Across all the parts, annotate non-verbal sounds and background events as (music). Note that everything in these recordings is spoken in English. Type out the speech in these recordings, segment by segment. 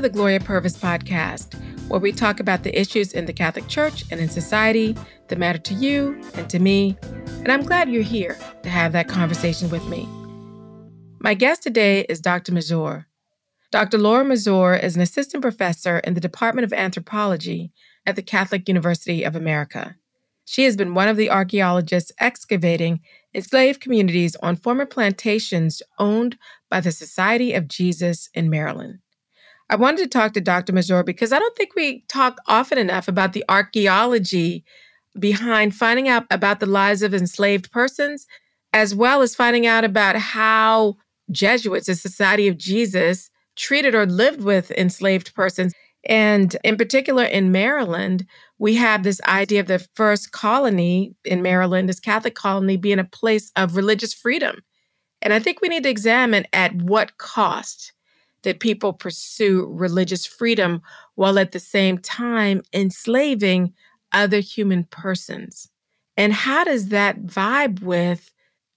the Gloria Purvis podcast, where we talk about the issues in the Catholic Church and in society that matter to you and to me. And I'm glad you're here to have that conversation with me. My guest today is Dr. Masur. Dr. Laura Masur is an assistant professor in the Department of Anthropology at the Catholic University of America. She has been one of the archaeologists excavating enslaved communities on former plantations owned by the Society of Jesus in Maryland. I wanted to talk to Dr. Masur because I don't think we talk often enough about the archaeology behind finding out about the lives of enslaved persons, as well as finding out about how Jesuits, the Society of Jesus, treated or lived with enslaved persons. And in particular, in Maryland, we have this idea of the first colony in Maryland, this Catholic colony, being a place of religious freedom. And I think we need to examine at what cost did people pursue religious freedom while at the same time enslaving other human persons? And how does that vibe with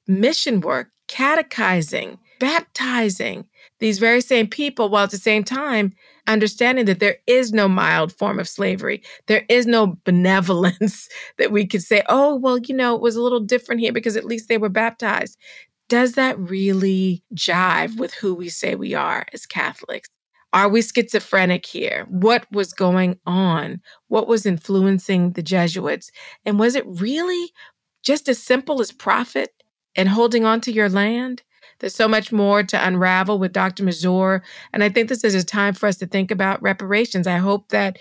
mission work, catechizing, baptizing these very same people while at the same time understanding that there is no mild form of slavery. There is no benevolence (laughs) that we could say, oh, well, you know, it was a little different here because at least they were baptized. Does that really jive with who we say we are as Catholics? Are we schizophrenic here? What was going on? What was influencing the Jesuits? And was it really just as simple as profit and holding on to your land? There's so much more to unravel with Dr. Masur. And I think this is a time for us to think about reparations. I hope that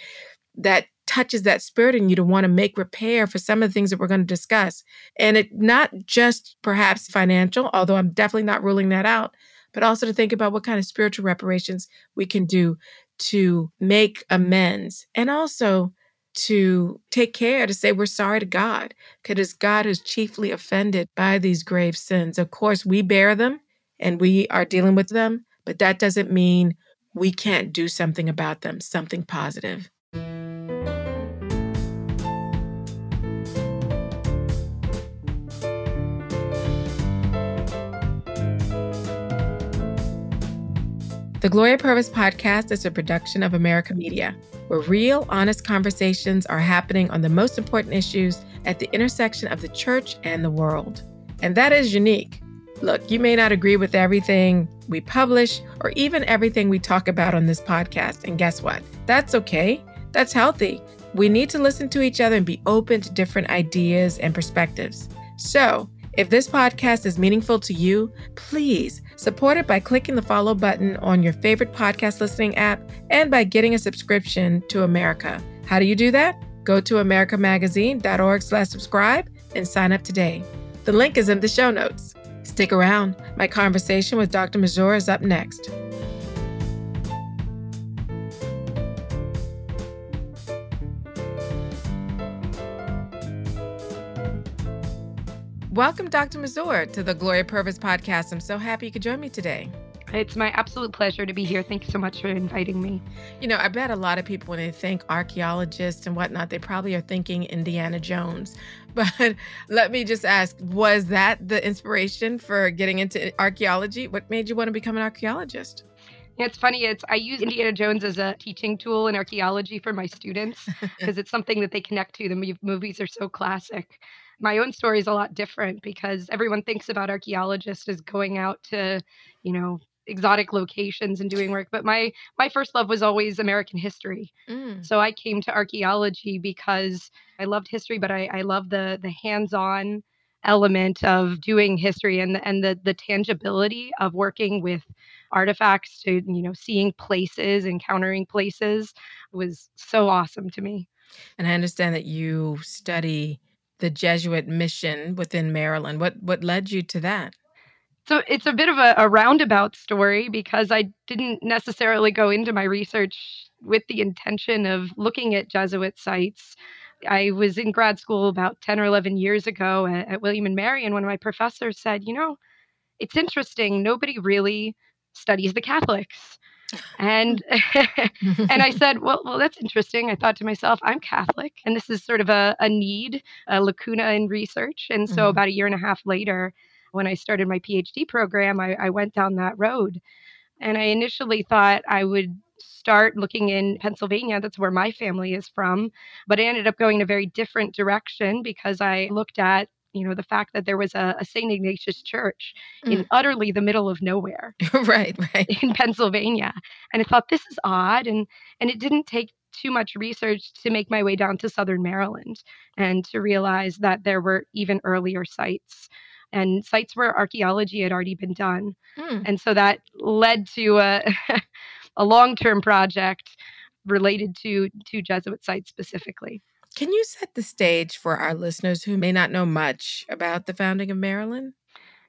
that touches that spirit in you to want to make repair for some of the things that we're going to discuss. And it not just perhaps financial, although I'm definitely not ruling that out, but also to think about what kind of spiritual reparations we can do to make amends and also to take care to say we're sorry to God because God is chiefly offended by these grave sins. Of course, we bear them and we are dealing with them, but that doesn't mean we can't do something about them, something positive. The Gloria Purvis podcast is a production of America Media, where real, honest conversations are happening on the most important issues at the intersection of the church and the world. And that is unique. Look, you may not agree with everything we publish or even everything we talk about on this podcast. And guess what? That's okay. That's healthy. We need to listen to each other and be open to different ideas and perspectives. So, if this podcast is meaningful to you, please support it by clicking the follow button on your favorite podcast listening app and by getting a subscription to America. How do you do that? Go to americamagazine.org slash subscribe and sign up today. The link is in the show notes. Stick around. My conversation with Dr. Masur is up next. Welcome, Dr. Masur, to the Gloria Purvis podcast. I'm so happy you could join me today. It's my absolute pleasure to be here. Thank you so much for inviting me. You know, I bet a lot of people, when they think archaeologists and whatnot, they probably are thinking Indiana Jones. (laughs) But let me just ask was that the inspiration for getting into archaeology? What made you want to become an archaeologist? It's funny. It's I use Indiana Jones as a teaching tool in archaeology for my students (laughs) because it's something that they connect to. The movies are so classic my own story is a lot different because everyone thinks about archaeologists as going out to, you know, exotic locations and doing work but my my first love was always american history mm. so i came to archaeology because i loved history but i i love the the hands-on element of doing history and the, and the the tangibility of working with artifacts to you know seeing places encountering places was so awesome to me and i understand that you study the Jesuit mission within Maryland. What what led you to that? So it's a bit of a, a, roundabout story because I didn't necessarily go into my research with the intention of looking at Jesuit sites. I was in grad school about 10 or 11 years ago at, at William and Mary, and one of my professors said, You know, it's interesting. Nobody really studies the Catholics and (laughs) and I (laughs) said, well, well, that's interesting. I thought to myself, I'm Catholic, and this is sort of a, a need, a lacuna in research. And so, mm-hmm. about a year and a half later, when I started my PhD program, I, I went down that road, and I initially thought I would start looking in Pennsylvania. That's where my family is from. But I ended up going in a very different direction because I looked at you know the fact that there was a, a St. Ignatius church mm. in utterly the middle of nowhere (laughs) right right in Pennsylvania and I thought this is odd and and it didn't take too much research to make my way down to southern Maryland and to realize that there were even earlier sites and sites where archaeology had already been done. Mm. And so that led to a, (laughs) a long term project related to, to Jesuit sites specifically. Can you set the stage for our listeners who may not know much about the founding of Maryland?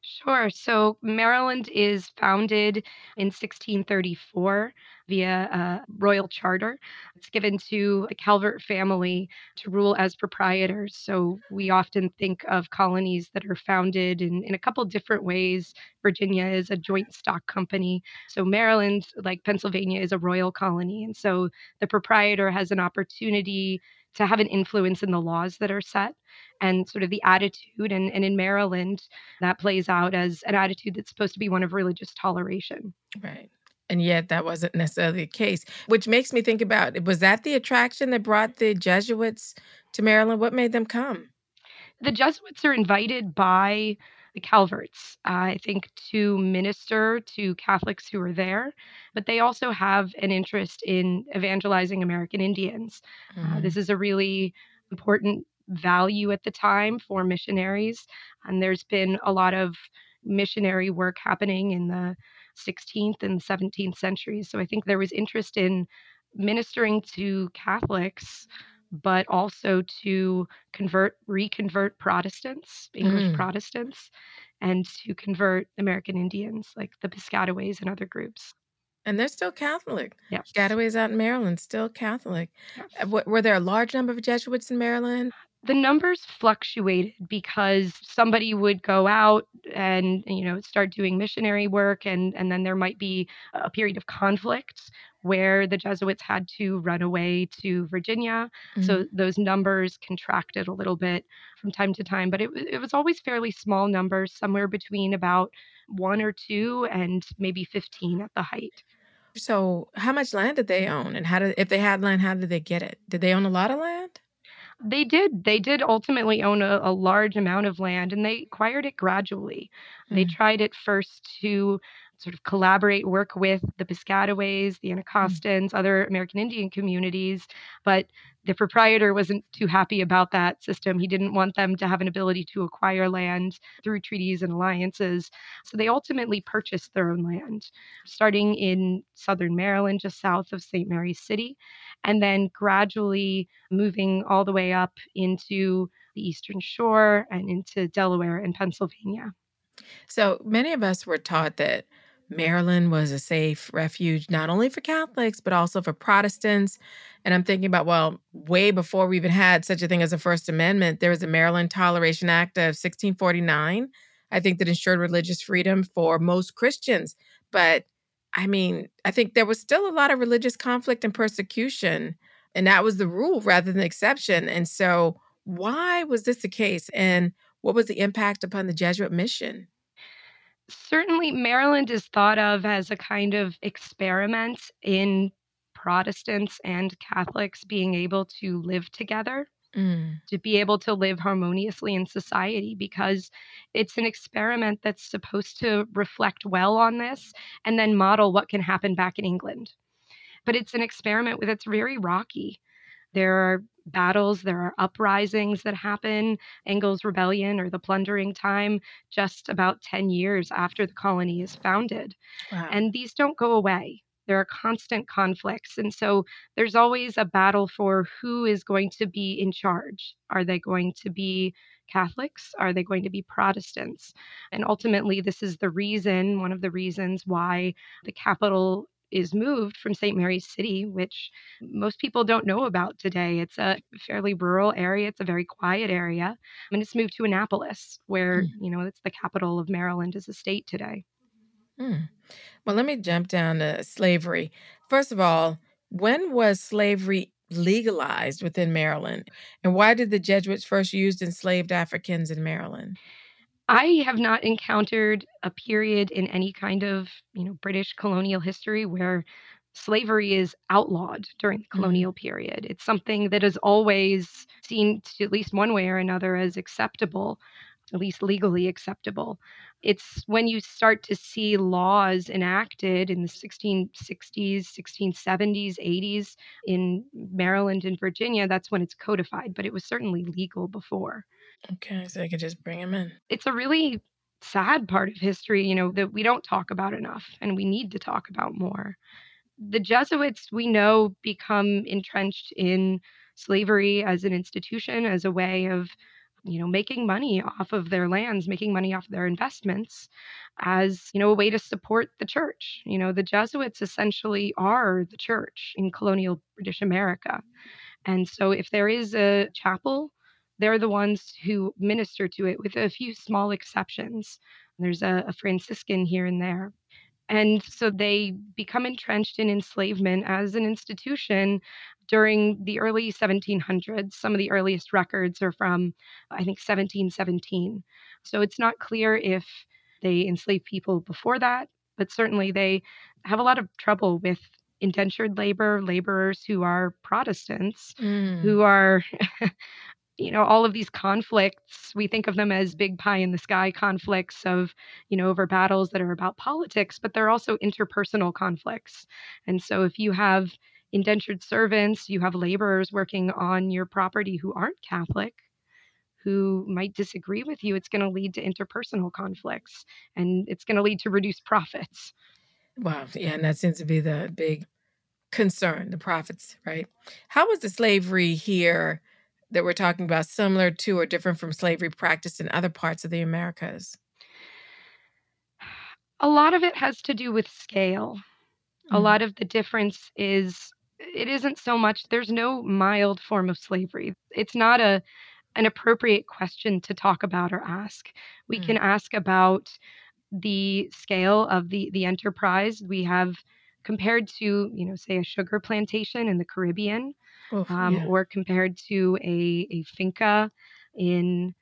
Sure. So Maryland is founded in 1634 via a royal charter. It's given to the Calvert family to rule as proprietors. So we often think of colonies that are founded in, in a couple different ways. Virginia is a joint stock company. So Maryland, like Pennsylvania, is a royal colony. And so the proprietor has an opportunity to have an influence in the laws that are set and sort of the attitude. And, and in Maryland, that plays out as an attitude that's supposed to be one of religious toleration. Right. And yet that wasn't necessarily the case, which makes me think about was that the attraction that brought the Jesuits to Maryland? What made them come? The Jesuits are invited by the Calverts, uh, I think, to minister to Catholics who are there, but they also have an interest in evangelizing American Indians. Uh, mm-hmm. Uh, this is a really important value at the time for missionaries, and there's been a lot of missionary work happening in the 16th and 17th centuries. So I think there was interest in ministering to Catholics but also to convert, reconvert Protestants, English mm. Protestants, and to convert American Indians like the Piscataways and other groups. And they're still Catholic. Yeah. Piscataways out in Maryland, still Catholic. Yes. Uh, were there a large number of Jesuits in Maryland? the numbers fluctuated because somebody would go out and you know start doing missionary work and and then there might be a period of conflict where the Jesuits had to run away to Virginia mm-hmm. so those numbers contracted a little bit from time to time but it it was always fairly small numbers somewhere between about 1 or 2 and maybe 15 at the height so how much land did they own and how did if they had land how did they get it did they own a lot of land they did. They did ultimately own a, a large amount of land and they acquired it gradually. Mm. They tried at first to sort of collaborate, work with the Piscataways, the mm. Anacostans, mm. other American Indian communities, but the proprietor wasn't too happy about that system. He didn't want them to have an ability to acquire land through treaties and alliances. So they ultimately purchased their own land, starting in southern Maryland, just south of St. Mary's City, and then gradually moving all the way up into the Eastern Shore and into Delaware and Pennsylvania. So many of us were taught that Maryland was a safe refuge, not only for Catholics, but also for Protestants. And I'm thinking about, well, way before we even had such a thing as a First Amendment, there was a Maryland Toleration Act of 1649, I think that ensured religious freedom for most Christians. But I mean, I think there was still a lot of religious conflict and persecution, and that was the rule rather than the exception. And so, why was this the case? And what was the impact upon the Jesuit mission? Certainly Maryland is thought of as a kind of experiment in Protestants and Catholics being able to live together. Mm. To be able to live harmoniously in society because it's an experiment that's supposed to reflect well on this and then model what can happen back in England. But it's an experiment that's very rocky. There are battles, there are uprisings that happen. Ingle's Rebellion or the Plundering Time, just about 10 years after the colony is founded. Wow. And these don't go away. There are constant conflicts. And so there's always a battle for who is going to be in charge. Are they going to be Catholics? Are they going to be Protestants? And ultimately, this is the reason, one of the reasons why the capital is moved from St. Mary's City, which most people don't know about today. It's a fairly rural area, it's a very quiet area. And it's moved to Annapolis, where, mm. you know, it's the capital of Maryland as a state today. Mm. Well, let me jump down to slavery. First of all, when was slavery legalized within Maryland? And why did the Jesuits first use enslaved Africans in Maryland? I have not encountered a period in any kind of, you know, British colonial history where slavery is outlawed during the mm-hmm. colonial mm-hmm. period. It's something that is always seen, to, at least one way or another, as acceptable, at least legally acceptable. It's when you start to see laws enacted in the 1660s, 1670s, 80s in Maryland and Virginia, that's when it's codified, but it was certainly legal before. Okay, so I could just bring him in. It's a really sad part of history, you know, that we don't talk about enough and we need to talk about more. The Jesuits, we know, become entrenched in slavery as an institution, as a way of, you know, making money off of their lands, making money off of their investments, as, you know, a way to support the church. You know, the Jesuits essentially are the church in colonial British America. And so if there is a chapel they're the ones who minister to it with a few small exceptions. There's a, a Franciscan here and there. And so they become entrenched in enslavement as an institution during the early 1700s. Some of the earliest records are from, I think, 1717. So it's not clear if they enslaved people before that, but certainly they have a lot of trouble with indentured labor, laborers who are Protestants, mm. who are (laughs) you know all of these conflicts we think of them as big pie in the sky conflicts of you know over battles that are about politics but they're also interpersonal conflicts. And so if you have indentured servants you have laborers working on your property who aren't catholic who might disagree with you it's going to lead to interpersonal conflicts and it's going to lead to reduced profits. Wow yeah and that seems to be the big concern the profits right? How was the slavery here that we're talking about similar to or different from slavery practiced in other parts of the Americas? A lot of it has to do with scale. Mm-hmm. A lot of the difference is it isn't so much there's no mild form of slavery. It's not a an appropriate question to talk about or ask. We mm-hmm. can ask about the scale of the the enterprise. We have compared to, you know, say a sugar plantation in the Caribbean, um, yeah. or compared to a, a finca in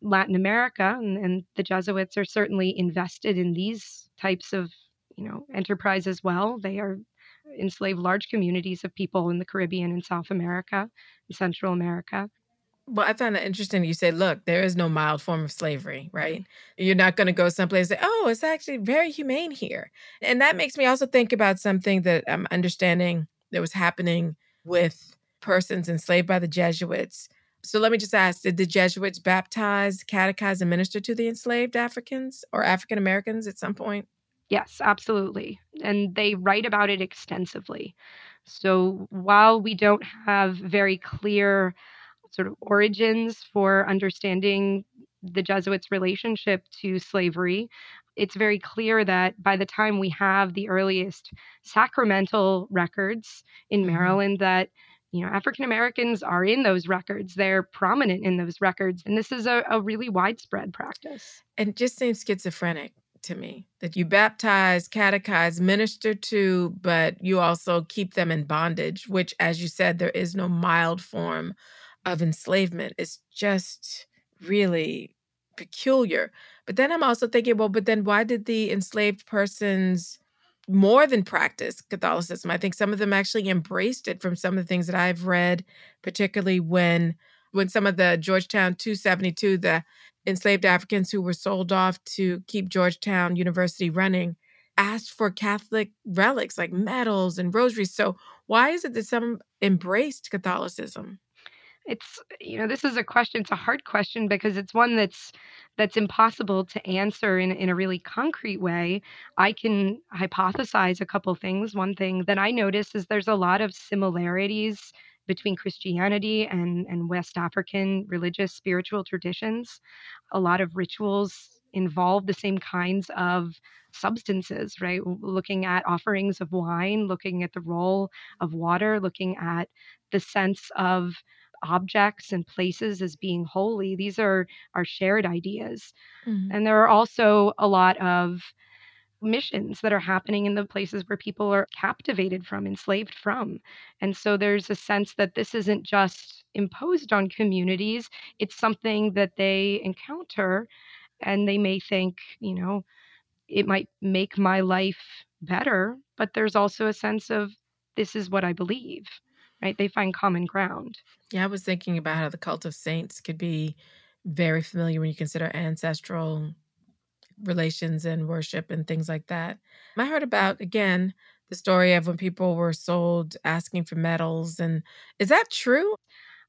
Latin America. And, and, the Jesuits are certainly invested in these types of, you know, enterprise as well. They are enslave large communities of people in the Caribbean and South America and Central America. Well, I found that interesting. You say, look, there is no mild form of slavery, right? You're not going to go someplace and say, oh, it's actually very humane here. And that makes me also think about something that I'm understanding that was happening with persons enslaved by the Jesuits. So let me just ask Did the Jesuits baptize, catechize, and minister to the enslaved Africans or African Americans at some point? Yes, absolutely. And they write about it extensively. So while we don't have very clear sort of origins for understanding the Jesuits' relationship to slavery, it's very clear that by the time we have the earliest sacramental records in mm-hmm. Maryland, that you know African Americans are in those records; they're prominent in those records, and this is a, a really widespread practice. And just seems schizophrenic to me that you baptize, catechize, minister to, but you also keep them in bondage. Which, as you said, there is no mild form of enslavement is just really peculiar. But then I'm also thinking, well, but then why did the enslaved persons more than practice Catholicism? I think some of them actually embraced it from some of the things that I've read, particularly when when some of the Georgetown 272, the enslaved Africans who were sold off to keep Georgetown University running, asked for Catholic relics like medals and rosaries. So why is it that some embraced Catholicism? It's you know this is a question it's a hard question because it's one that's that's impossible to answer in, in a really concrete way. I can hypothesize a couple things. One thing that i notice is there's a lot of similarities between christianity and and west african religious spiritual traditions. A lot of rituals involve the same kinds of substances, right? Looking at offerings of wine, looking at the role of water, looking at the sense of objects and places as being holy. These are our shared ideas. Mm-hmm. And there are also a lot of missions that are happening in the places where people are captivated from, enslaved from. And so there's a sense that this isn't just imposed on communities, it's something that they encounter and they may think, you know, it might make my life better, but there's also a sense of this is what I believe, right? They find common ground. Yeah, I was thinking about how the cult of saints could be very familiar when you consider ancestral relations and worship and things like that. I heard about, again, the story of when people were sold asking for medals. And is that true?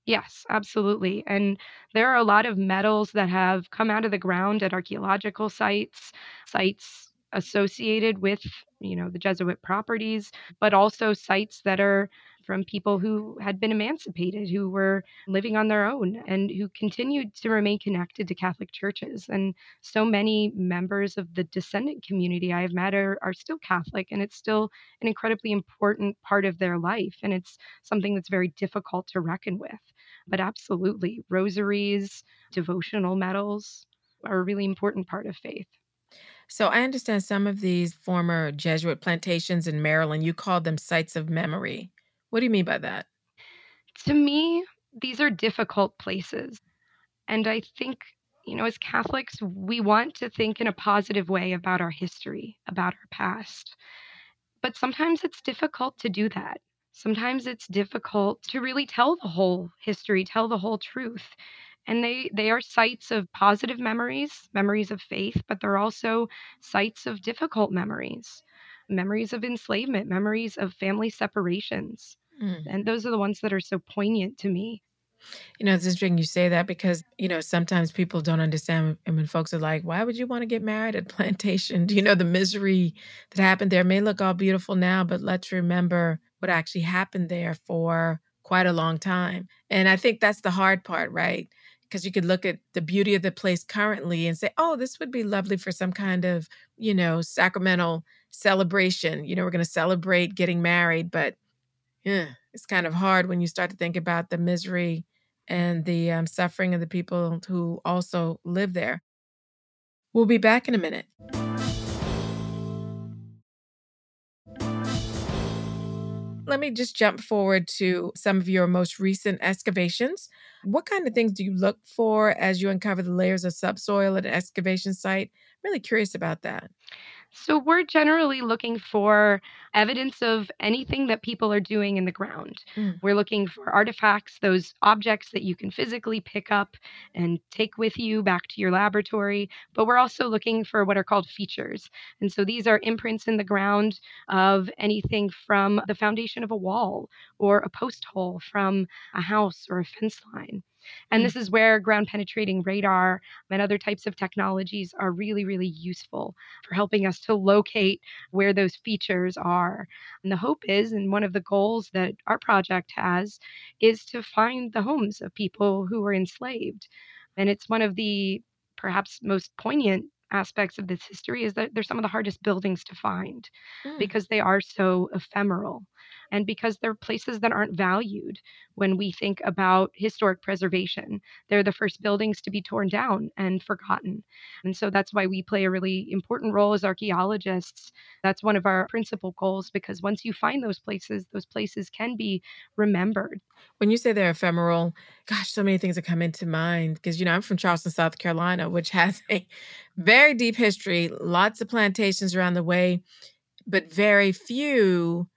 Yes, absolutely. And there are a lot of medals that have come out of the ground at archaeological sites, sites associated with, you know, the Jesuit properties, but also sites that are from people who had been emancipated, who were living on their own, and who continued to remain connected to Catholic churches. And so many members of the descendant community I have met are, are still Catholic, and it's still an incredibly important part of their life. And it's something that's very difficult to reckon with. But absolutely, rosaries, devotional medals are a really important part of faith. So I understand some of these former Jesuit plantations in Maryland, you called them sites of memory. What do you mean by that? To me, these are difficult places. And I think, you know, as Catholics, we want to think in a positive way about our history, about our past. But sometimes it's difficult to do that. Sometimes it's difficult to really tell the whole history, tell the whole truth. And they, they are sites of positive memories, memories of faith, but they're also sites of difficult memories, memories of enslavement, memories of family separations. Mm. And those are the ones that are so poignant to me. You know, it's interesting you say that because, you know, sometimes people don't understand and when folks are like, why would you want to get married at (laughs) plantation? Do you know the misery that happened there may look all beautiful now, but let's remember what actually happened there for quite a long time. And I think that's the hard part, right? Because you could look at the beauty of the place currently and say, oh, this would be lovely for some kind of, you know, sacramental celebration. You know, we're going to celebrate getting married, but yeah, it's kind of hard when you start to think about the misery and the um, suffering of the people who also live there. We'll be back in a minute. Let me just jump forward to some of your most recent excavations. What kind of things do you look for as you uncover the layers of subsoil at an excavation site? I'm really curious about that. So, we're generally looking for evidence of anything that people are doing in the ground. Mm. We're looking for artifacts, those objects that you can physically pick up and take with you back to your laboratory. But we're also looking for what are called features. And so, these are imprints in the ground of anything from the foundation of a wall or a post hole from a house or a fence line. And mm. this is where ground penetrating radar and other types of technologies are really, really useful for helping us to locate where those features are. And the hope is, and one of the goals that our project has, is to find the homes of people who were enslaved. And it's one of the perhaps most poignant aspects of this history is that they're some of the hardest buildings to find mm. because they are so ephemeral and because they're places that aren't valued when we think about historic preservation. They're the first buildings to be torn down and forgotten. And so that's why we play a really important role as archaeologists. That's one of our principal goals because once you find those places, those places can be remembered. When you say they're ephemeral, gosh, so many things that come into mind because, you know, I'm from Charleston, South Carolina, which (laughs) has a very deep history, lots of plantations around the way, but very few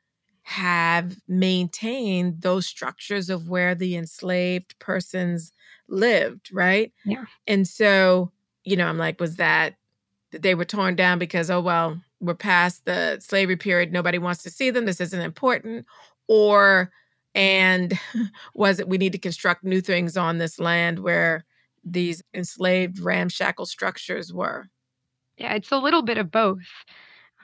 have maintained those structures of where the enslaved persons lived, right? Yeah. And so, you know, I'm like, was that they were torn down because, oh, well, we're past the slavery period. Nobody wants to see them. This isn't important. Or, and (laughs) was it we need to construct new things on this land where these enslaved ramshackle structures were? Yeah, it's a little bit of both.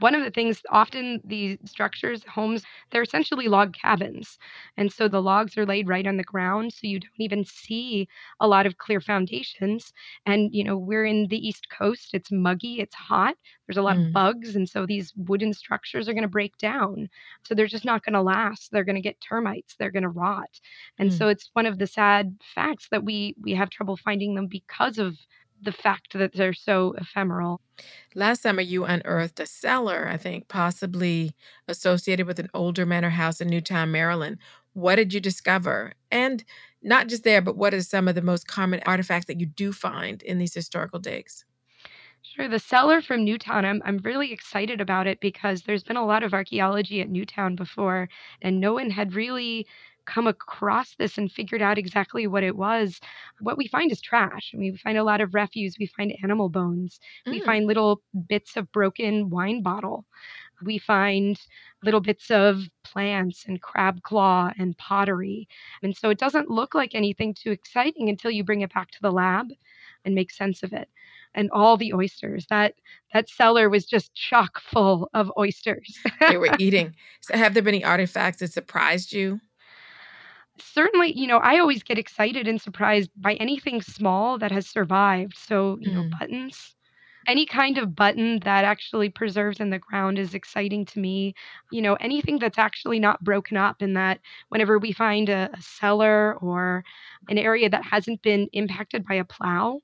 One of the things, often these structures, homes, they're essentially log cabins. And so the logs are laid right on the ground. So you don't even see a lot of clear foundations. And, you know, we're in the East Coast. It's muggy, it's hot, there's a lot mm. of bugs. And so these wooden structures are going to break down. So they're just not going to last. They're going to get termites, they're going to rot. And mm. so it's one of the sad facts that we we have trouble finding them because of the fact that they're so ephemeral. Last summer, you unearthed a cellar, I think, possibly associated with an older manor house in Newtown, Maryland. What did you discover? And not just there, but what are some of the most common artifacts that you do find in these historical digs? Sure. The cellar from Newtown, I'm, I'm really excited about it because there's been a lot of archaeology at Newtown before, and no one had really come across this and figured out exactly what it was. What we find is trash. I mean, we find a lot of refuse, we find animal bones, mm. we find little bits of broken wine bottle. We find little bits of plants and crab claw and pottery. And so it doesn't look like anything too exciting until you bring it back to the lab and make sense of it and all the oysters. That that cellar was just chock full of oysters. they were (laughs) eating. So have there been any artifacts that surprised you? Certainly, you know, I always get excited and surprised by anything small that has survived. So, you mm. know, buttons, any kind of button that actually preserves in the ground is exciting to me. You know, anything that's actually not broken up, and that whenever we find a, a cellar or an area that hasn't been impacted by a plow,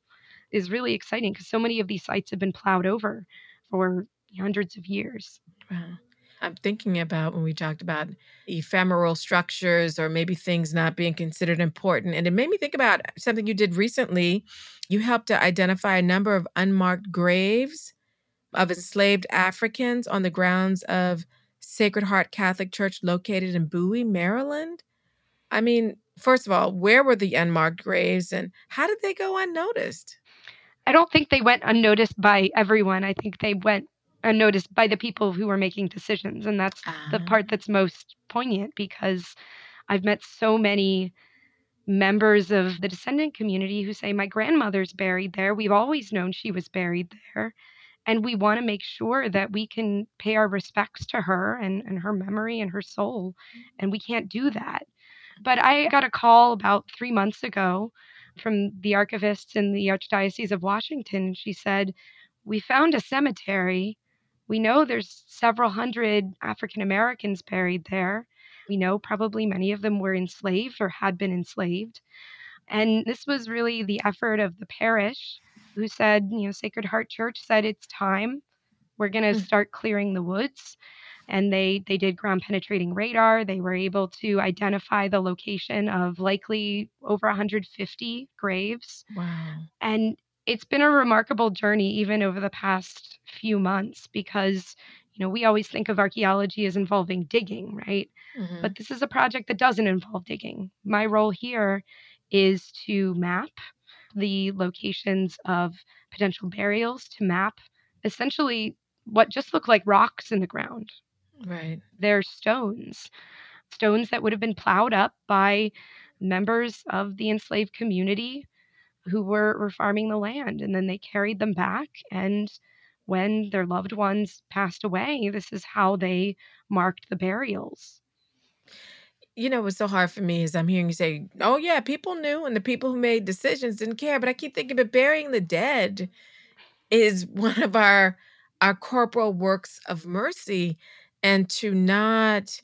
is really exciting because so many of these sites have been plowed over for hundreds of years. Wow. I'm thinking about when we talked about ephemeral structures or maybe things not being considered important. And it made me think about something you did recently. You helped to identify a number of unmarked graves of enslaved Africans on the grounds of Sacred Heart Catholic Church located in Bowie, Maryland. I mean, first of all, where were the unmarked graves and how did they go unnoticed? I don't think they went unnoticed by everyone. I think they went unnoticed by the people who are making decisions. And that's uh-huh. the part ah. that's most poignant because I've met so many members of the descendant community who say, My grandmother's buried there. We've always known she was buried there. And we want to make sure that we can pay our respects to her and, and her memory and her soul. And we can't do that. But I got a call about three months ago from the archivist in the Archdiocese of Washington. She said, We found a cemetery. We know there's several hundred African Americans buried there. We know probably many of them were enslaved or had been enslaved. And this was really the effort of the parish who said, you know, Sacred Heart Church said it's time. We're going to mm. start clearing the woods and they they did ground penetrating radar. They were able to identify the location of likely over 150 graves. Wow. And it's been a remarkable journey even over the past few months because you know we always think of archaeology as involving digging, right? Mm-hmm. But this is a project that doesn't involve digging. My role here is to map the locations of potential burials to map essentially what just look like rocks in the ground Right. They're stones, stones that would have been plowed up by members of the enslaved community who were, were farming the land. And then they carried them back. And when their loved ones passed away, this is how they marked the burials. You know, what's so hard for me is I'm hearing you say, oh, yeah, people knew, and the people who made decisions didn't care. But I keep thinking, but burying the dead is (laughs) one of our our corporal works of mercy and to not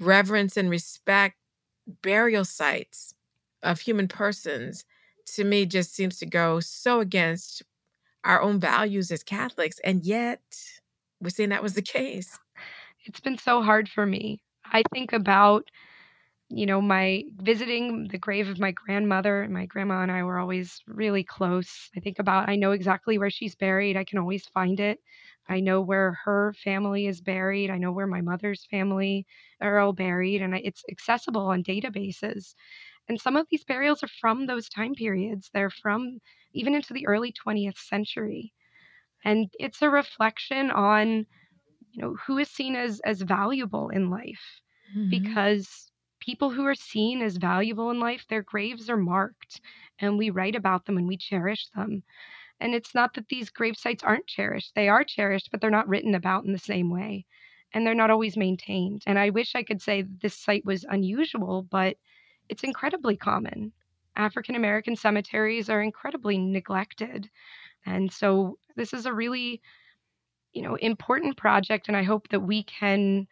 reverence and respect burial sites of human persons to me just seems to go so against our own values as Catholics. And yet, we're saying that was the case. It's been so hard for me. I think about, you know, my visiting the grave of my grandmother. My grandma and I were always really close. I think about, I know exactly where she's buried. I can always find it. I know where her family is buried. I know where my mother's family are all buried, and it's accessible on databases. And some of these burials are from those time periods. They're from even into the early 20th century. And it's a reflection on, you know, who is seen as as valuable in life. Mm-hmm. Because people who are seen as valuable in life, their graves are marked and we write about them and we cherish them. And it's not that these grave sites aren't cherished. They are cherished, but they're not written about in the same way. And they're not always maintained. And I wish I could say this site was unusual, but it's incredibly common. African American cemeteries are incredibly neglected. And so this is a really, you know, important project. And I hope that we can,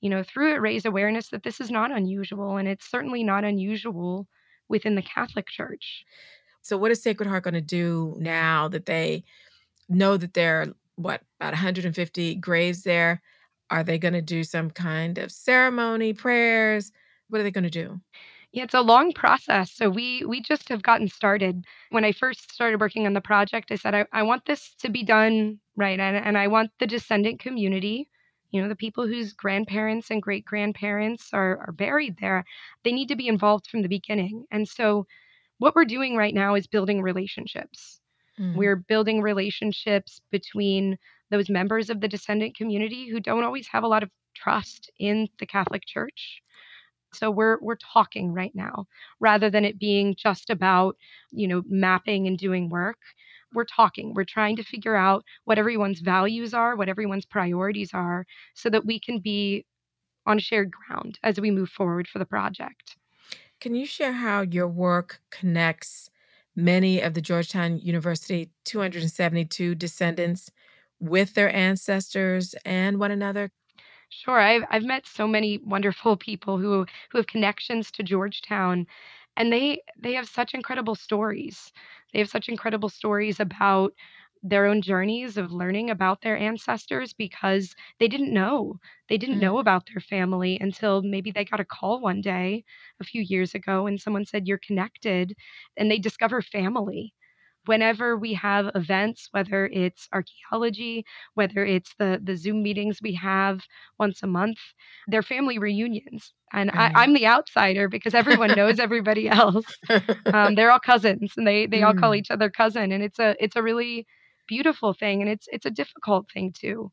you know, through it raise awareness that this is not unusual. And it's certainly not unusual within the Catholic Church. So, what is Sacred Heart going to do now that they know that there are, what, about 150 graves there? Are they going to do some kind of ceremony, prayers? What are they going to do? Yeah, it's a long process. So we we just have gotten started. When I first started working on the project, I said I, I want this to be done right, and, and I want the descendant community, you know, the people whose grandparents and great grandparents are are buried there, they need to be involved from the beginning. And so, what we're doing right now is building relationships. Mm. We're building relationships between those members of the descendant community who don't always have a lot of trust in the Catholic Church so we're we're talking right now rather than it being just about, you know, mapping and doing work. We're talking. We're trying to figure out what everyone's values are, what everyone's priorities are so that we can be on shared ground as we move forward for the project. Can you share how your work connects many of the Georgetown University 272 descendants with their ancestors and one another? Sure. I've I've met so many wonderful (laughs) people who who have connections to Georgetown and they they have such incredible stories. They have such incredible stories about their own journeys of learning about their ancestors because they didn't know. They didn't know mm. about their family until maybe they got a call one day a few years ago and someone said you're connected and they discover family whenever we have events, whether it's archaeology, whether it's the the Zoom meetings we have once a month, they're family reunions. And right. I, am the outsider because everyone knows everybody else. Um, they're all cousins, and they (laughs) they mm. all call mm. each other cousin, and it's a it's a really beautiful thing, and it's it's a difficult thing too,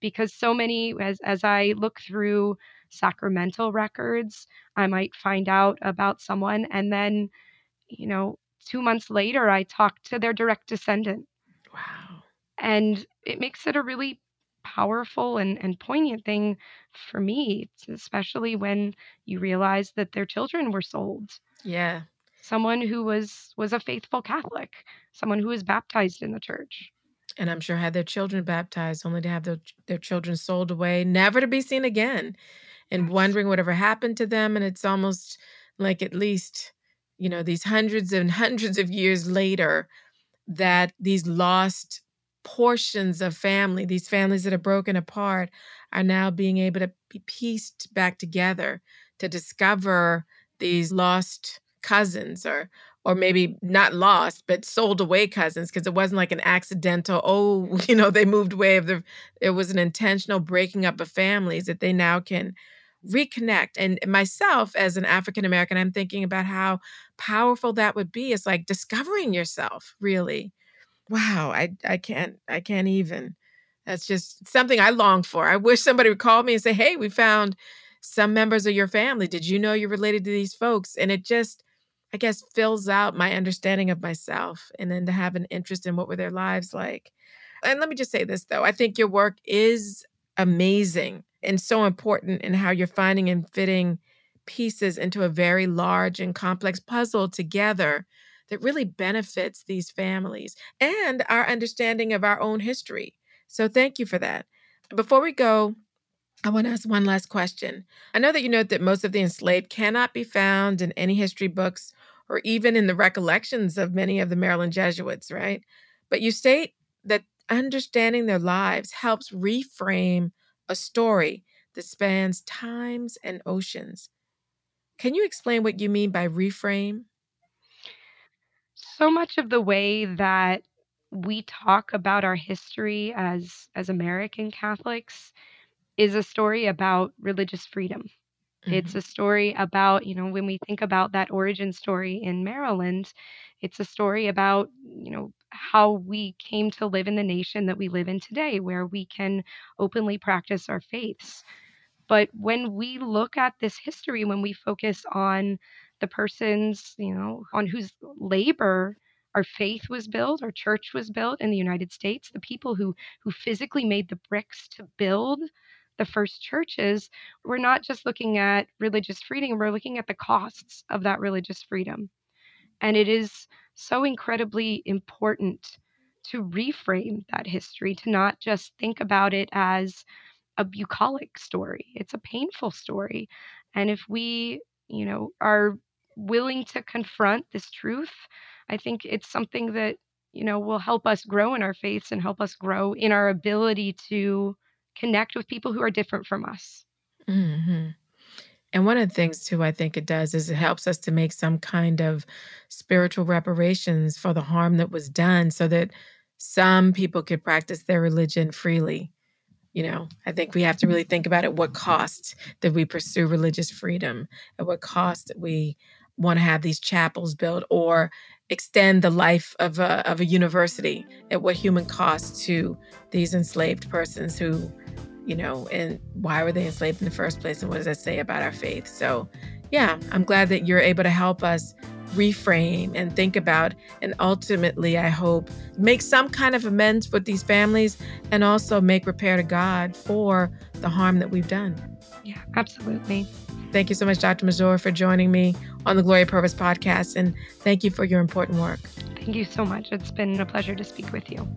because so many as as I look through sacramental records, I might find out about someone, and then you know two months later, I talked to their direct descendant. Wow. And it makes it a really powerful and, and poignant thing for me, especially when you realize that their children were sold. Yeah. Someone who was was a faithful Catholic, someone who was baptized in the church. And I'm sure had their children baptized, only to have their, their children sold away, never to be seen again, and yes. wondering whatever happened to them. And it's almost like at least you know, these hundreds and hundreds of years later, that these lost portions of family, these families that are broken apart, are now being able to be pieced back together to discover these lost cousins or or maybe not lost but sold away cousins because it wasn't like an accidental oh (laughs) you know they moved away of the it was an intentional breaking up of families that they now can reconnect. And myself, as an African American, I'm thinking about how powerful that would be. It's like discovering yourself, really. Wow, I I can't I can't even. That's just something I long for. I wish somebody would call me and say, "Hey, we found some members of your family. Did you know you're related to these folks?" And it just I guess fills out my understanding of myself and then to have an interest in what were their lives like. And let me just say this though, I think your work is amazing and so important in how you're finding and fitting pieces into a very large and complex puzzle together that really benefits these families and our understanding of our own history. So, thank you for that. Before we go, I want to ask one last question. I know that you note that most of the enslaved cannot be found in any history books or even in the recollections of many of the Maryland Jesuits, right? But you state that understanding their lives helps reframe a story that spans times and oceans. Can you explain what you mean by reframe? So much of the way that we talk about our history as as American Catholics is a story about religious freedom. Mm-hmm. It's a story about, you know, when we think about that origin story in Maryland, it's a story about, you know, how we came to live in the nation that we live in today, where we can openly practice our faiths. But when we look at this history, when we focus on the persons, you know, on whose labor our faith was built, our church was built in the United States, the people who who physically made the bricks to build the first churches, we're not just looking at religious freedom, we're looking at the costs of that religious freedom. And it is so incredibly important to reframe that history, to not just think about it as a bucolic story. It's a painful story. And if we, you know, are willing to confront this truth, I think it's something that, you know, will help us grow in our faiths and help us grow in our ability to connect with people who are different from us. Mm-hmm. And one of the things, too, I think it does is it helps us to make some kind of spiritual reparations for the harm that was done so that some people could practice their religion freely. You know, I think we have to really think about at what cost that we pursue religious freedom, at what cost we want to have these chapels built or extend the life of a, of a university at what human cost to these enslaved persons who you know, and why were they enslaved in the first place? And what does that say about our faith? So, yeah, I'm glad that you're able to help us reframe and think about, and ultimately, I hope, make some kind of amends with these families and also make repair to God for the harm that we've done. Yeah, absolutely. Thank you so much, Dr. Masur, for joining me on the Gloria Purvis podcast. And thank you for your important work. Thank you so much. It's been a pleasure to speak with you.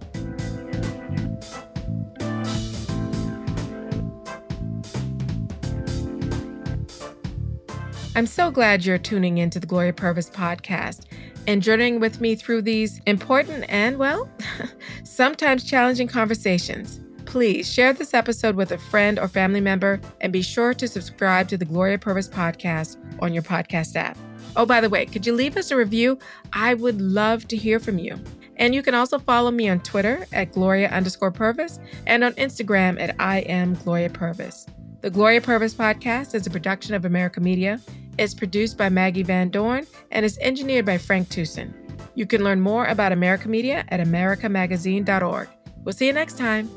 I'm so glad you're tuning into the Gloria Purvis podcast and journeying with me through these important and, well, (laughs) sometimes challenging conversations. Please share this episode with a friend or family member and be sure to subscribe to the Gloria Purvis podcast on your podcast app. Oh, by the way, could you leave us a review? I would love to hear from you. And you can also follow me on Twitter at Gloria underscore Purvis and on Instagram at I am Gloria Purvis. The Gloria Purvis podcast is a production of America Media it's produced by Maggie Van Dorn and is engineered by Frank Tucson. You can learn more about America Media at americamagazine.org. We'll see you next time.